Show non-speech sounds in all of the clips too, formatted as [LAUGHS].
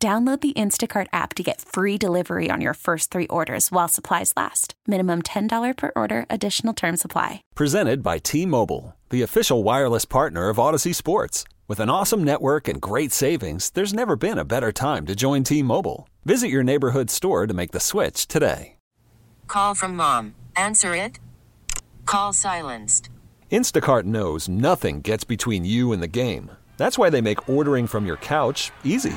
Download the Instacart app to get free delivery on your first three orders while supplies last. Minimum $10 per order, additional term supply. Presented by T Mobile, the official wireless partner of Audacy Sports. With an awesome network and great savings, there's never been a better time to join T Mobile. Visit your neighborhood store to make the switch today. Call from mom. Answer it. Call silenced. Instacart knows nothing gets between you and the game. That's why they make ordering from your couch easy.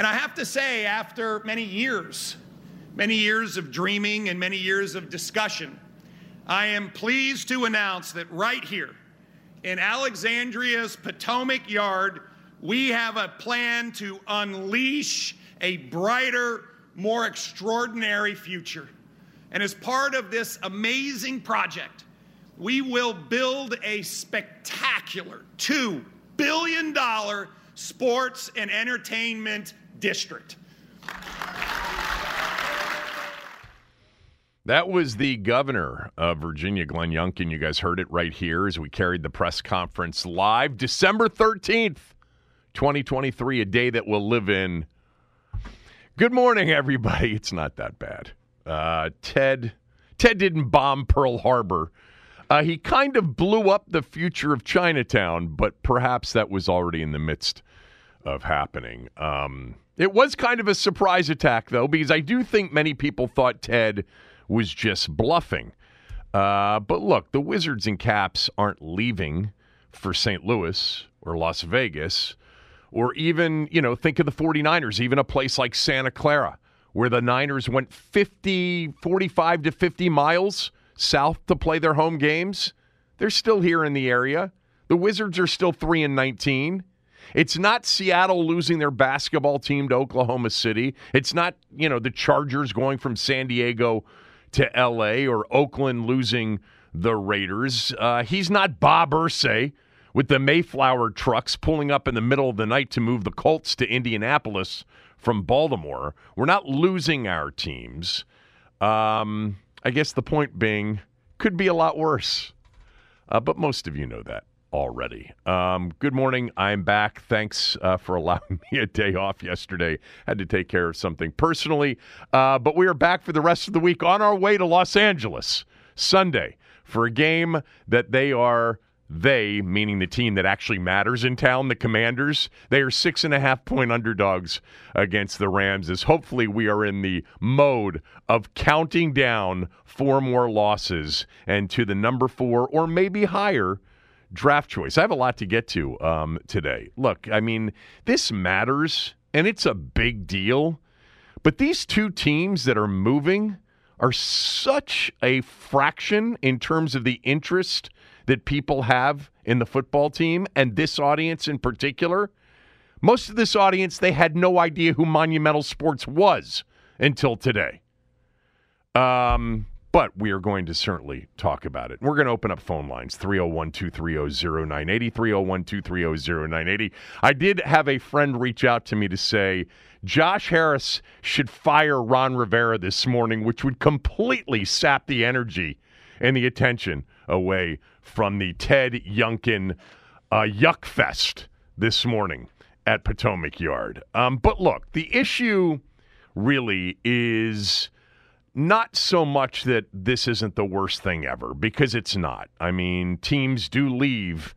And I have to say, after many years, many years of dreaming and many years of discussion, I am pleased to announce that right here in Alexandria's Potomac Yard, we have a plan to unleash a brighter, more extraordinary future. And as part of this amazing project, we will build a spectacular $2 billion sports and entertainment district. That was the governor of Virginia, Glenn Youngkin. You guys heard it right here as we carried the press conference live. December 13th, 2023, a day that we'll live in. Good morning, everybody. [LAUGHS] It's not that bad. Uh, Ted, Ted didn't bomb Pearl Harbor. Uh, he kind of blew up the future of Chinatown, but perhaps that was already in the midst of happening. Um, it was kind of a surprise attack, though, because I do think many people thought Ted was just bluffing. Uh, but look, the Wizards and Caps aren't leaving for St. Louis or Las Vegas, or even, you know, think of the 49ers, even a place like Santa Clara, where the Niners went 50, 45 to 50 miles south to play their home games. They're still here in the area. The Wizards are still 3 and 19. It's not Seattle losing their basketball team to Oklahoma City. It's not, you know, the Chargers going from San Diego to LA or Oakland losing the Raiders. Uh, he's not Bob Irsay with the Mayflower trucks pulling up in the middle of the night to move the Colts to Indianapolis from Baltimore. We're not losing our teams. Um, I guess the point being, could be a lot worse. Uh, but most of you know that already. Um, good morning. I'm back. Thanks uh, for [LAUGHS] allowing me a day off yesterday. Had to take care of something personally. Uh, but we are back for the rest of the week on our way to Los Angeles Sunday for a game that they are. They, meaning the team that actually matters in town, the Commanders, they are six and a half point underdogs against the Rams. As hopefully we are in the mode of counting down four more losses and to the number four or maybe higher draft choice. I have a lot to get to um, today. Look, I mean, this matters and it's a big deal, but these two teams that are moving are such a fraction in terms of the interest that people have in the football team and this audience in particular. Most of this audience, they had no idea who Monumental Sports was until today. Um, but we are going to certainly talk about it. We're going to open up phone lines 301 230 0980, 301 230 0980. I did have a friend reach out to me to say Josh Harris should fire Ron Rivera this morning, which would completely sap the energy and the attention away from the Ted Youngkin uh, yuck fest this morning at Potomac Yard. Um, but look, the issue really is not so much that this isn't the worst thing ever, because it's not. I mean, teams do leave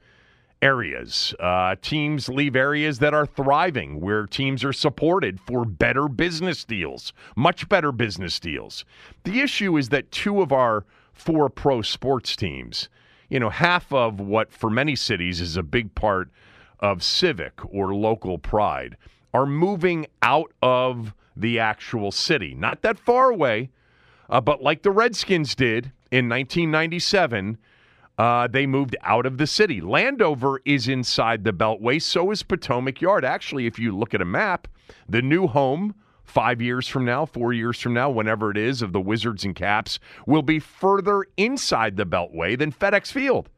areas. Uh, teams leave areas that are thriving, where teams are supported for better business deals, much better business deals. The issue is that two of our four pro sports teams, you know, half of what for many cities is a big part of civic or local pride, are moving out of the actual city. Not that far away, uh, but like the Redskins did in 1997 uh, they moved out of the city. Landover is inside the Beltway, so is Potomac Yard. Actually, if you look at a map, the new home five years from now, four years from now, whenever it is, of the Wizards and Caps will be further inside the Beltway than FedEx Field.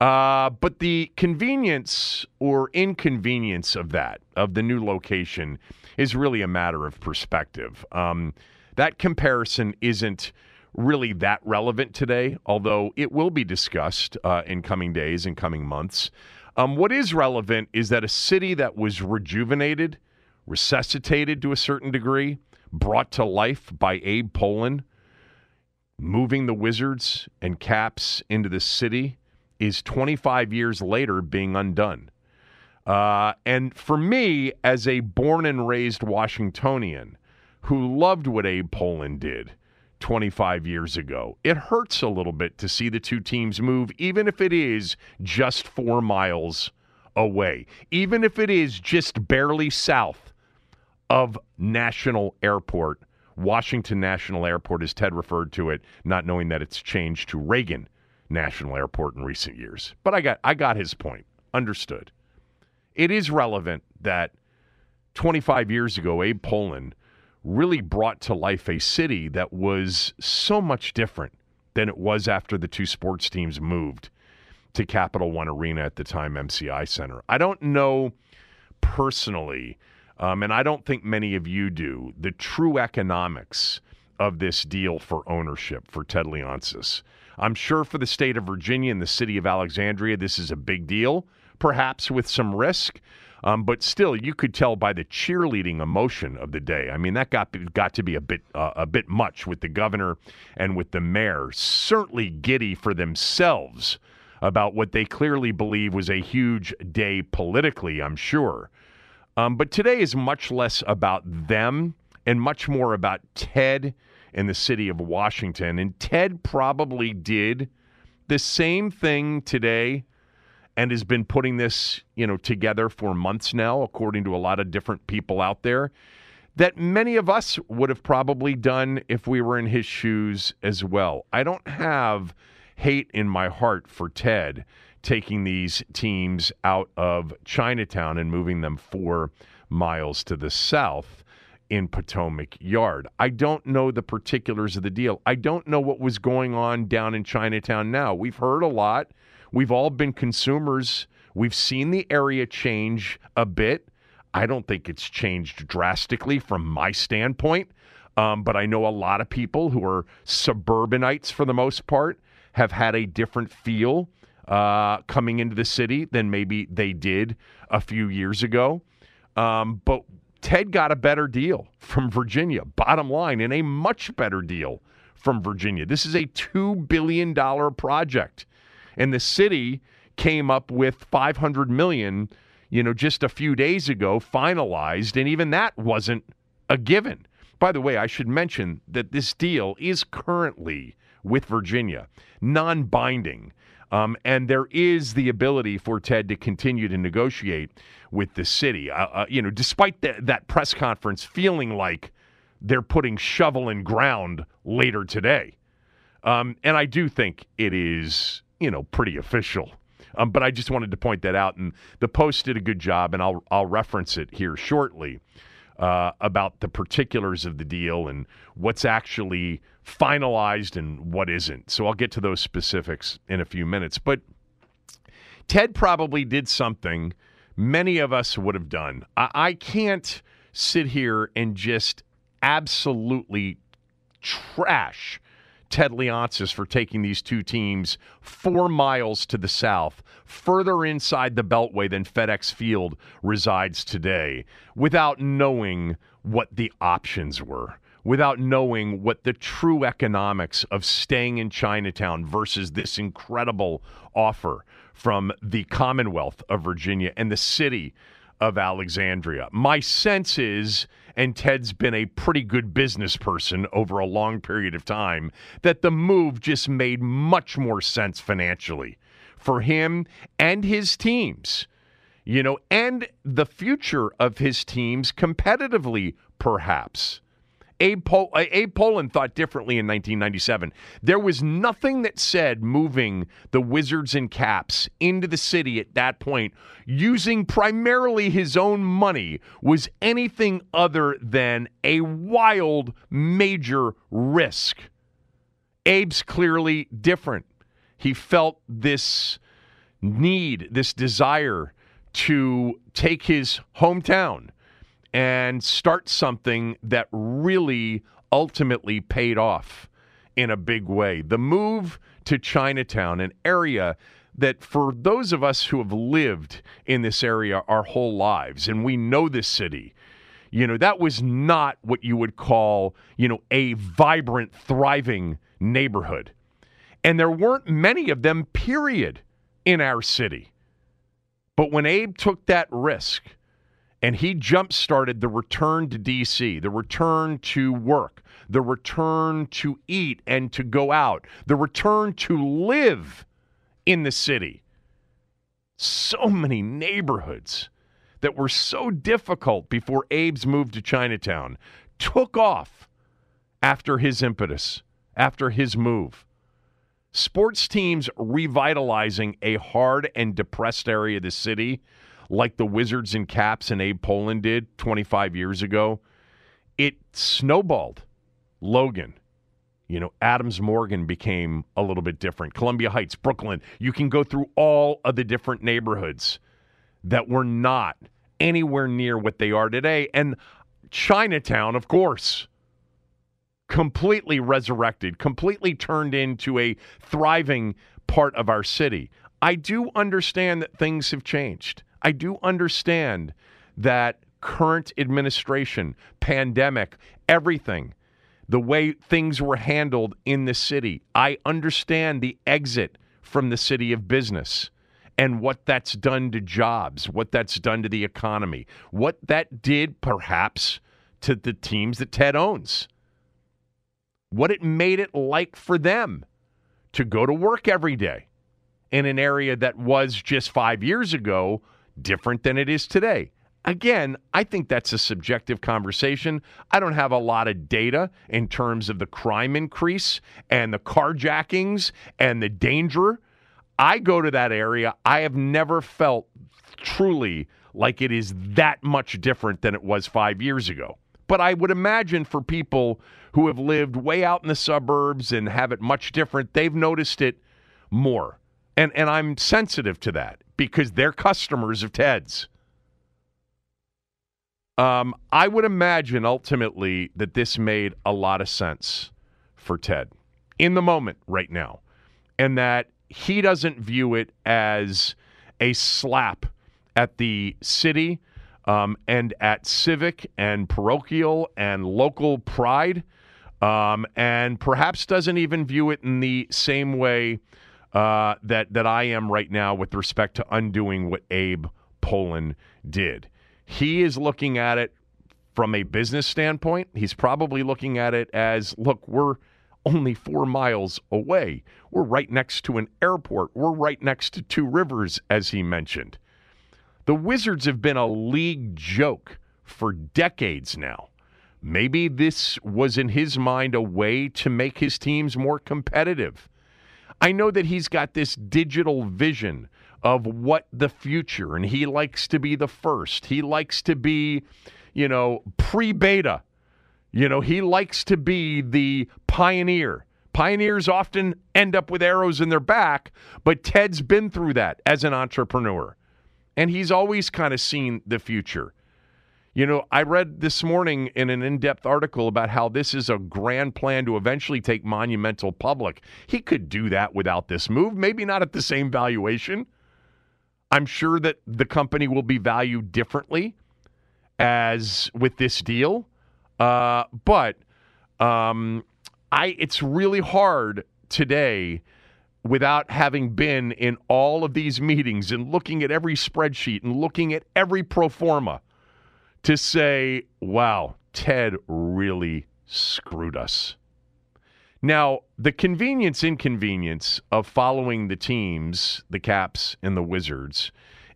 Uh, but the convenience or inconvenience of that, of the new location, is really a matter of perspective. Um, that comparison isn't really that relevant today, although it will be discussed uh, in coming days and coming months. Um, what is relevant is that a city that was rejuvenated, resuscitated to a certain degree, brought to life by Abe Pollin, moving the Wizards and Caps into the city, is 25 years later being undone. Uh, and for me, as a born and raised Washingtonian who loved what Abe Pollin did, 25 years ago. It hurts a little bit to see the two teams move, even if it is just four miles away, even if it is just barely south of National Airport, Washington National Airport, as Ted referred to it, not knowing that it's changed to Reagan National Airport in recent years. But I got I got his point. Understood. It is relevant that 25 years ago, Abe Pollin really brought to life a city that was so much different than it was after the two sports teams moved to Capital One Arena at the time, MCI Center. I don't know personally, um, and I don't think many of you do, the true economics of this deal for ownership for Ted Leonsis. I'm sure for the state of Virginia and the city of Alexandria, this is a big deal, perhaps with some risk. Um, but still, you could tell by the cheerleading emotion of the day. I mean, that got got to be a bit uh, a bit much with the governor and with the mayor. Certainly giddy for themselves about what they clearly believe was a huge day politically. I'm sure. Um, but today is much less about them and much more about Ted and the city of Washington. And Ted probably did the same thing today and has been putting this, you know, together for months now, according to a lot of different people out there, that many of us would have probably done if we were in his shoes as well. I don't have hate in my heart for Ted taking these teams out of Chinatown and moving them four miles to the south in Potomac Yard. I don't know the particulars of the deal. I don't know what was going on down in Chinatown now. We've heard a lot. We've all been consumers. We've seen the area change a bit. I don't think it's changed drastically from my standpoint, um, but I know a lot of people who are suburbanites for the most part have had a different feel uh, coming into the city than maybe they did a few years ago. Um, but Ted got a better deal from Virginia, bottom line, and a much better deal from Virginia. This is a $2 billion project and the city came up with 500 million, you know, just a few days ago, finalized, and even that wasn't a given. By the way, I should mention that this deal is currently with Virginia, non binding. Um, and there is the ability for Ted to continue to negotiate with the city. Uh, uh, you know, despite the, that press conference feeling like they're putting shovel in ground later today. Um, and I do think it is you know, pretty official. Um, but I just wanted to point that out, and the Post did a good job, and I'll I'll reference it here shortly uh, about the particulars of the deal and what's actually finalized and what isn't. So I'll get to those specifics in a few minutes. But Ted probably did something many of us would have done. I, I can't sit here and just absolutely trash Ted Leonsis for taking these two teams four miles to the south further inside the Beltway than FedEx Field resides today without knowing what the options were, without knowing what the true economics of staying in Chinatown versus this incredible offer from the Commonwealth of Virginia and the city of Alexandria. My sense is, and Ted's been a pretty good business person over a long period of time, that the move just made much more sense financially for him and his teams, you know, and the future of his teams competitively, perhaps. Abe, Pol- Abe Pollin thought differently in 1997. There was nothing that said moving the Wizards and Caps into the city at that point, using primarily his own money, was anything other than a wild, major risk. Abe's clearly different. He felt this need, this desire to take his hometown and start something that really ultimately paid off in a big way. The move to Chinatown, an area that for those of us who have lived in this area our whole lives and we know this city, you know, that was not what you would call, you know, a vibrant, thriving neighborhood. And there weren't many of them, period, in our city. But when Abe took that risk, and he jump started the return to DC, the return to work, the return to eat and to go out, the return to live in the city. So many neighborhoods that were so difficult before Abe's move to Chinatown took off after his impetus, after his move. Sports teams revitalizing a hard and depressed area of the city like the Wizards and Caps and Abe Pollin did 25 years ago, it snowballed. Logan, you know, Adams Morgan became a little bit different. Columbia Heights, Brooklyn, you can go through all of the different neighborhoods that were not anywhere near what they are today. And Chinatown, of course, completely resurrected, completely turned into a thriving part of our city. I do understand that things have changed. I do understand that current administration, pandemic, everything, the way things were handled in the city. I understand the exit from the city of business and what that's done to jobs, what that's done to the economy, what that did perhaps to the teams that Ted owns, what it made it like for them to go to work every day in an area that was just five years ago different than it is today. Again, I think that's a subjective conversation. I don't have a lot of data in terms of the crime increase and the carjackings and the danger. I go to that area. I have never felt truly like it is that much different than it was five years ago. But I would imagine for people who have lived way out in the suburbs and have it much different, they've noticed it more. And, and I'm sensitive to that because they're customers of Ted's. Um, I would imagine ultimately that this made a lot of sense for Ted in the moment right now, and that he doesn't view it as a slap at the city um, and at civic and parochial and local pride, um, and perhaps doesn't even view it in the same way uh, that that I am right now with respect to undoing what Abe Pollin did. He is looking at it from a business standpoint. He's probably looking at it as, look, we're only four miles away. We're right next to an airport. We're right next to two rivers, as he mentioned. The Wizards have been a league joke for decades now. Maybe this was in his mind a way to make his teams more competitive. I know that he's got this digital vision of what the future, and he likes to be the first. He likes to be, you know, pre beta. You know, he likes to be the pioneer. Pioneers often end up with arrows in their back, but Ted's been through that as an entrepreneur. And he's always kind of seen the future. You know, I read this morning in an in depth article about how this is a grand plan to eventually take Monumental public. He could do that without this move, maybe not at the same valuation. I'm sure that the company will be valued differently as with this deal. Uh, but um, I, it's really hard today without having been in all of these meetings and looking at every spreadsheet and looking at every pro forma to say, wow, Ted really screwed us. Now, the convenience inconvenience of following the teams, the Caps and the Wizards,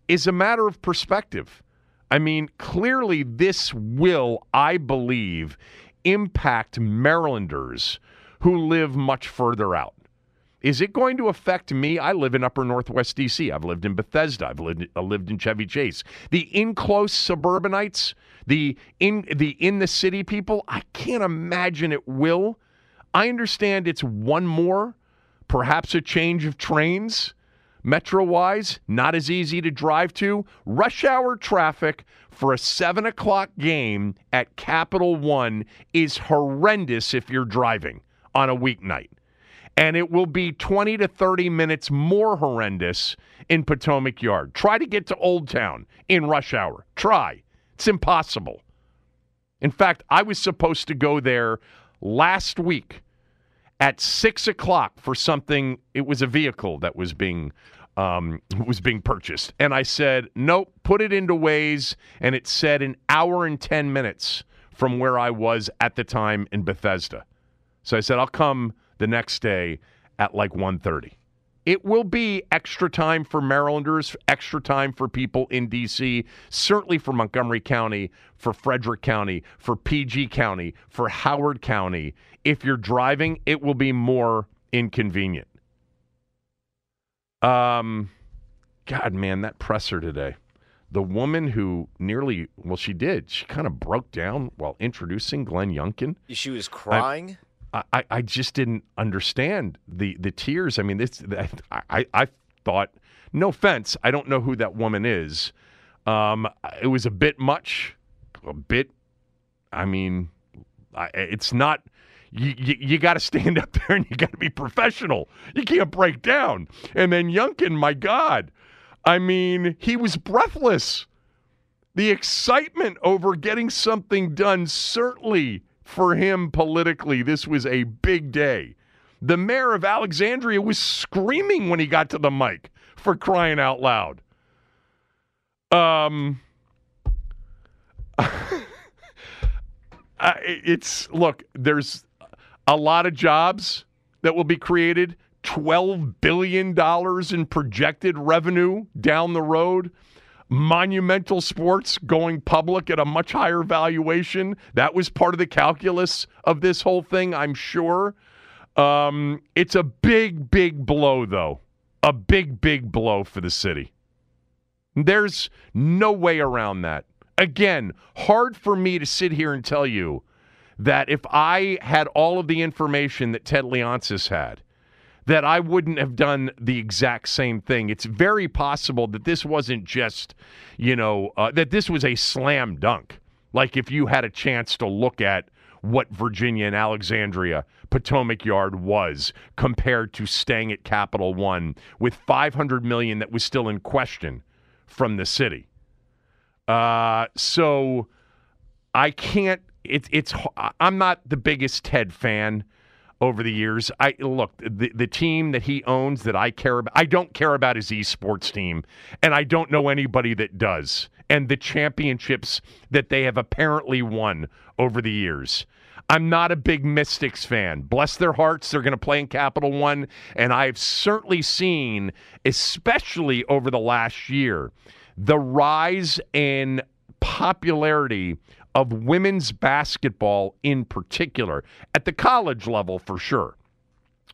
is a matter of perspective. I mean, clearly, this will, I believe, impact Marylanders who live much further out. Is it going to affect me? I live in Upper Northwest DC. I've lived in Bethesda. I've lived, uh, lived in Chevy Chase. The in close suburbanites, the in the in the city people, I can't imagine it will. I understand it's one more, perhaps a change of trains. Metro wise, not as easy to drive to. Rush hour traffic for a 7 o'clock game at Capital One is horrendous if you're driving on a weeknight. And it will be 20 to 30 minutes more horrendous in Potomac Yard. Try to get to Old Town in rush hour. Try. It's impossible. In fact, I was supposed to go there last week at six o'clock for something. It was a vehicle that was being um, was being purchased, and I said, "Nope, put it into Waze." And it said an hour and ten minutes from where I was at the time in Bethesda. So I said, "I'll come the next day at like 1.30. It will be extra time for Marylanders, extra time for people in D.C., certainly for Montgomery County, for Frederick County, for PG County, for Howard County. If you're driving, it will be more inconvenient. Um, God, man, that presser today. The woman who nearly, well, she did. She kind of broke down while introducing Glenn Youngkin. She was crying. I, I, I just didn't understand the the tears. I mean, this I, I, I thought, no offense, I don't know who that woman is. Um, it was a bit much, a bit. I mean, I, it's not. You, you, you got to stand up [LAUGHS] there and you got to be professional. You can't break down. And then Youngkin, my God, I mean, he was breathless. The excitement over getting something done certainly for him politically, this was a big day. The mayor of Alexandria was screaming when he got to the mic for crying out loud. Um, [LAUGHS] it's look, there's a lot of jobs that will be created. $12 billion in projected revenue down the road. Monumental Sports going public at a much higher valuation. That was part of the calculus of this whole thing, I'm sure. Um, it's a big, big blow, though. A big, big blow for the city. There's no way around that. Again, hard for me to sit here and tell you that if I had all of the information that Ted Leonsis had, that I wouldn't have done the exact same thing. It's very possible that this wasn't just, you know, uh, that this was a slam dunk. Like if you had a chance to look at what Virginia and Alexandria Potomac Yard was compared to staying at Capital One with 500 million that was still in question from the city. Uh, so I can't. It, it's. I'm not the biggest Ted fan over the years. I look the the team that he owns that I care about. I don't care about his esports team, and I don't know anybody that does. And the championships that they have apparently won over the years. I'm not a big Mystics fan. Bless their hearts, they're going to play in Capital One, and I've certainly seen, especially over the last year, the rise in popularity of women's basketball in particular, at the college level for sure.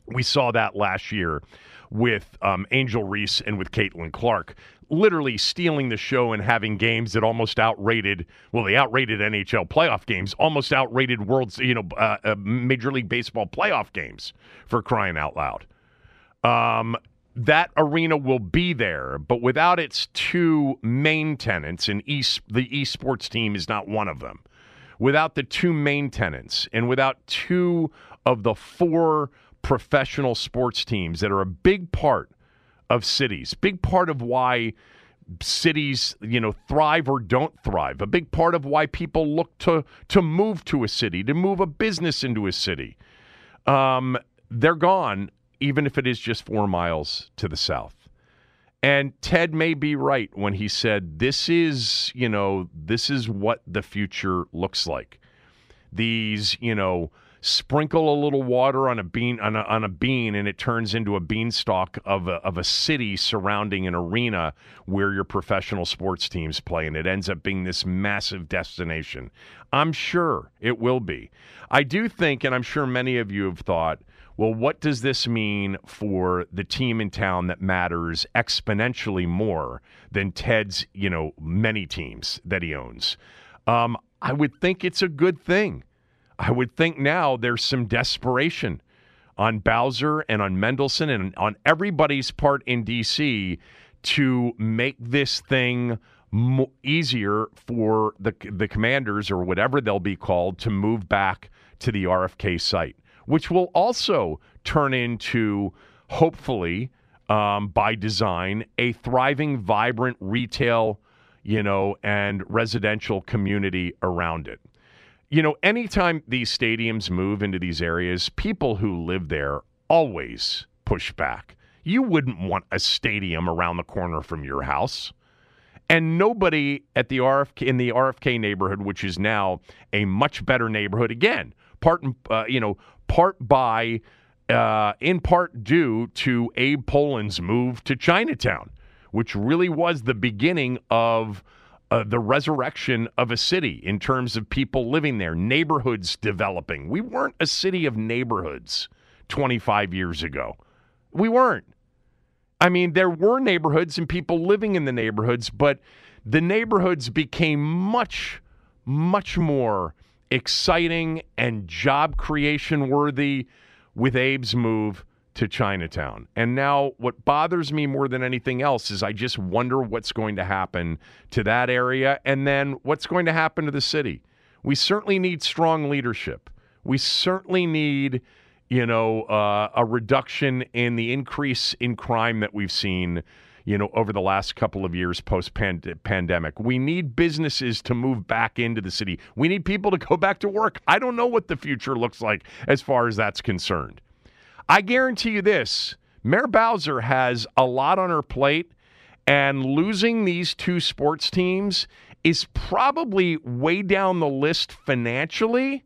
We saw that last year with um, Angel Reese and with Caitlin Clark, literally stealing the show and having games that almost outrated. Well, they outrated NHL playoff games, almost outrated world's you know uh, uh, Major League Baseball playoff games for crying out loud. Um, that arena will be there, but without its two main tenants, and East, the esports team is not one of them. Without the two main tenants, and without two of the four professional sports teams that are a big part of cities, big part of why cities, you know, thrive or don't thrive. A big part of why people look to to move to a city, to move a business into a city. Um, they're gone, even if it is just four miles to the south. And Ted may be right when he said, this is, you know, this is what the future looks like. These, you know, sprinkle a little water on a bean on a, on a bean and it turns into a beanstalk of a, of a city surrounding an arena where your professional sports teams play and it ends up being this massive destination i'm sure it will be i do think and i'm sure many of you have thought well, what does this mean for the team in town that matters exponentially more than Ted's, you know, many teams that he owns? Um, I would think it's a good thing. I would think now there's some desperation on Bowser and on Mendelson and on everybody's part in D.C. to make this thing mo- easier for the the commanders or whatever they'll be called to move back to the RFK site which will also turn into, hopefully, um, by design, a thriving, vibrant retail, you know, and residential community around it. You know, anytime these stadiums move into these areas, people who live there always push back. You wouldn't want a stadium around the corner from your house. And nobody at the RFK in the RFK neighborhood, which is now a much better neighborhood again, part uh, you know part by, uh, in part due to Abe Pollin's move to Chinatown, which really was the beginning of uh, the resurrection of a city in terms of people living there, neighborhoods developing. We weren't a city of neighborhoods 25 years ago. We weren't. I mean, there were neighborhoods and people living in the neighborhoods, but the neighborhoods became much, much more exciting and job creation worthy with Abe's move to Chinatown. And now, what bothers me more than anything else is I just wonder what's going to happen to that area and then what's going to happen to the city. We certainly need strong leadership. We certainly need, you know, uh, a reduction in the increase in crime that we've seen you know, over the last couple of years post pandemic. We need businesses to move back into the city. We need people to go back to work. I don't know what the future looks like as far as that's concerned. I guarantee you this Mayor Bowser has a lot on her plate, and losing these two sports teams is probably way down the list financially.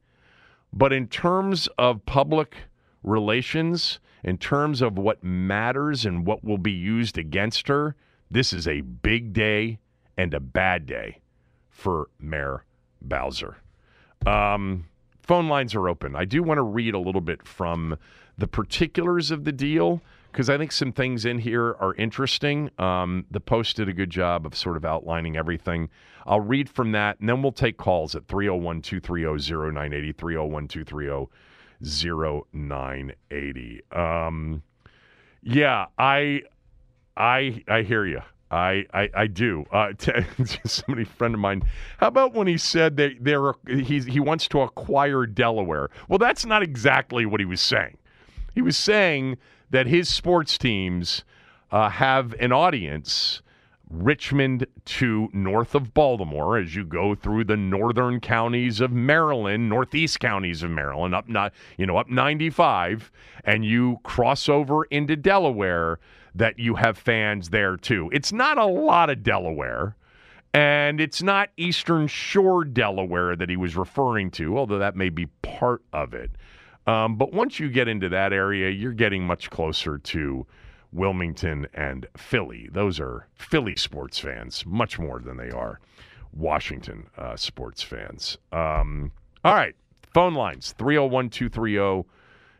But in terms of public relations, in terms of what matters and what will be used against her, this is a big day and a bad day for Mayor Bowser. Um, phone lines are open. I do want to read a little bit from the particulars of the deal because I think some things in here are interesting. Um, the Post did a good job of sort of outlining everything. I'll read from that, and then we'll take calls at 301 230 0980, 301 230 0980. Um, yeah, I, I, I hear you. I, I, I do. Uh, [LAUGHS] t- somebody, friend of mine. How about when he said that there he he wants to acquire Delaware? Well, that's not exactly what he was saying. He was saying that his sports teams uh, have an audience Richmond to north of Baltimore as you go through the northern counties of Maryland, northeast counties of Maryland, up not you know up 95, and you cross over into Delaware, that you have fans there too. It's not a lot of Delaware. And it's not Eastern Shore Delaware that he was referring to, although that may be part of it. Um, but once you get into that area, you're getting much closer to Wilmington, and Philly. Those are Philly sports fans, much more than they are Washington uh, sports fans. Um, all right, phone lines 301 230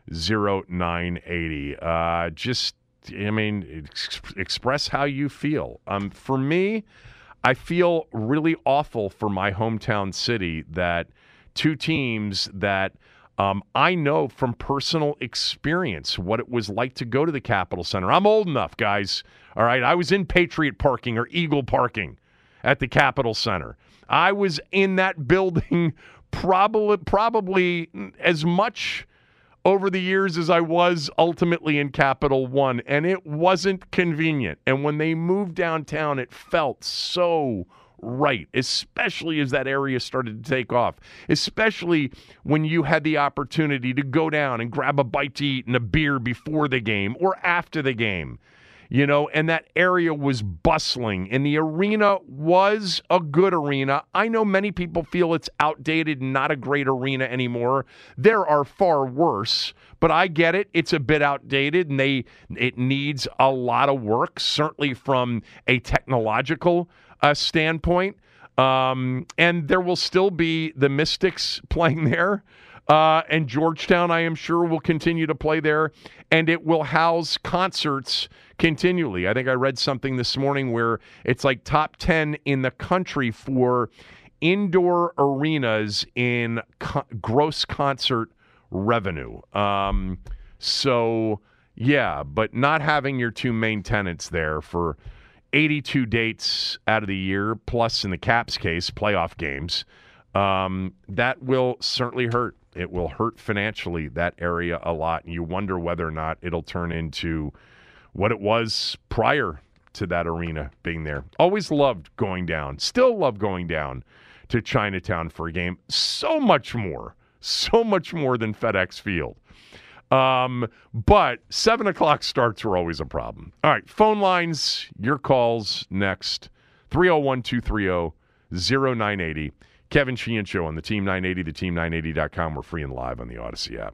0980. Uh, just, I mean, ex- express how you feel. Um, for me, I feel really awful for my hometown city that two teams that um, I know from personal experience what it was like to go to the Capital Centre. I'm old enough, guys. All right. I was in Patriot parking or Eagle parking at the Capital Centre. I was in that [LAUGHS] building probably probably as much over the years as I was ultimately in Capital One, and it wasn't convenient. And when they moved downtown, it felt so right, especially as that area started to take off, especially when you had the opportunity to go down and grab a bite to eat and a beer before the game or after the game you know, and that area was bustling, and the arena was a good arena. I know many people feel it's outdated, and not a great arena anymore. There are far worse, but I get it. It's a bit outdated, and they it needs a lot of work, certainly from a technological uh, standpoint. Um, and there will still be the Mystics [LAUGHS] playing there. Uh, and Georgetown, I am sure, will continue to play there, and it will house concerts continually. I think I read something this morning where it's like top 10 in the country for indoor arenas in co- gross concert revenue. Um, so, yeah, but not having your two main tenants there for 82 dates out of the year, plus in the Caps case, playoff games, um, that will certainly hurt. It will hurt financially that area a lot. And you wonder whether or not it'll turn into what it was prior to that arena being there. Always loved going down, still love going down to Chinatown for a game. So much more, so much more than FedEx Field. Um, but seven o'clock starts are always a problem. All right, phone lines, your calls next 301 230 0980. Kevin Sheehan Show on the Team 980, the team980.com. We're free and live on the Audacy app.